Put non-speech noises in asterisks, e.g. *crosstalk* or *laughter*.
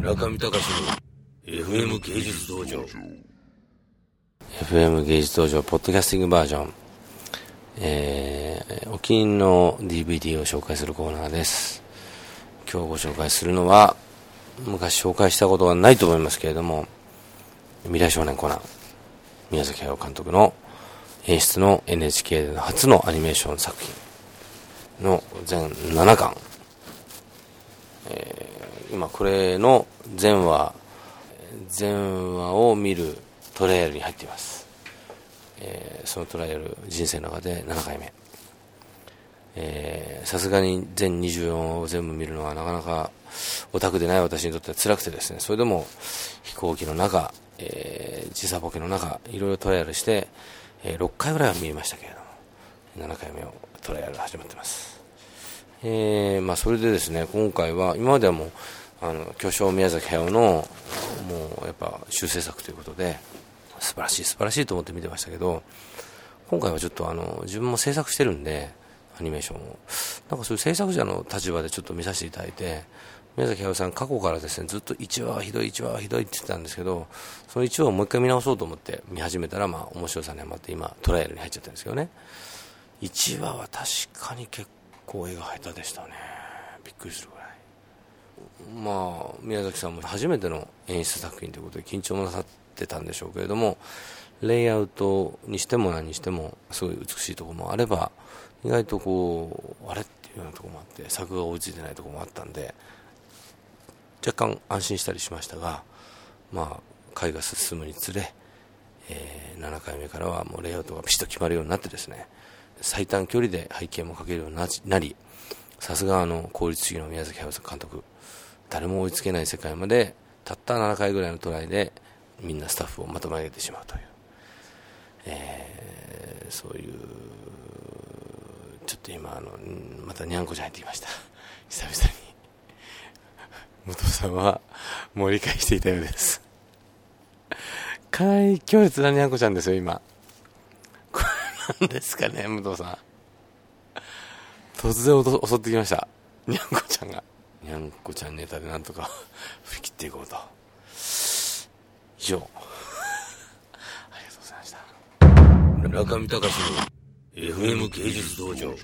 村上隆の FM 芸術道場。FM 芸術道場ポッドキャスティングバージョン。えー、お気に入りの DVD を紹介するコーナーです。今日ご紹介するのは昔紹介したことはないと思いますけれども未来少年コナン宮崎駿監督の演出の NHK での初のアニメーション作品の全7巻、今これの全話全話を見るトライアルに入っています。えー、そのトライアル人生の中で7回目。さすがに全24を全部見るのはなかなかオタクでない私にとっては辛くてですね。それでも飛行機の中、えー、時差ボケの中いろいろトライアルして、えー、6回ぐらいは見えましたけれども7回目をトライアル始まってます、えーまあ、それでですね今回は今まではもうあの巨匠宮崎駿のもうやっぱ修正作ということで素晴らしい素晴らしいと思って見てましたけど今回はちょっとあの自分も制作してるんでアニメーションを。なんかそういう制作者の立場でちょっと見させていただいて宮崎駿さん過去からですねずっと1話はひどい1話はひどいって言ってたんですけどその1話をもう一回見直そうと思って見始めたらまあ面白さにはまって今トライアルに入っちゃったんですけどね。1話は確かに結構絵が下手でしたね。びっくりするまあ宮崎さんも初めての演出作品ということで緊張もなさってたんでしょうけれどもレイアウトにしても何にしてもすごい美しいところもあれば意外とこうあれっていうようなところもあって作が追いついてないところもあったんで若干安心したりしましたがまあ回が進むにつれ、えー、7回目からはもうレイアウトがピシッと決まるようになってですね最短距離で背景も描けるようになりさすがあの効率主義の宮崎駿監督。誰も追いつけない世界までたった7回ぐらいのトライでみんなスタッフをまとめ上げてしまうという、えー、そういうちょっと今あのまたにゃんこちゃん入ってきました。久々に。武藤さんはもう理解していたようです。かなり強烈なにゃんこちゃんですよ今。これ何ですかね武藤さん。突然襲ってきました。*laughs* にゃんこちゃんが。にゃんこちゃんネタでなんとか *laughs* 振り切っていこうと。以上。*laughs* ありがとうございました。中見隆の FM 芸術道場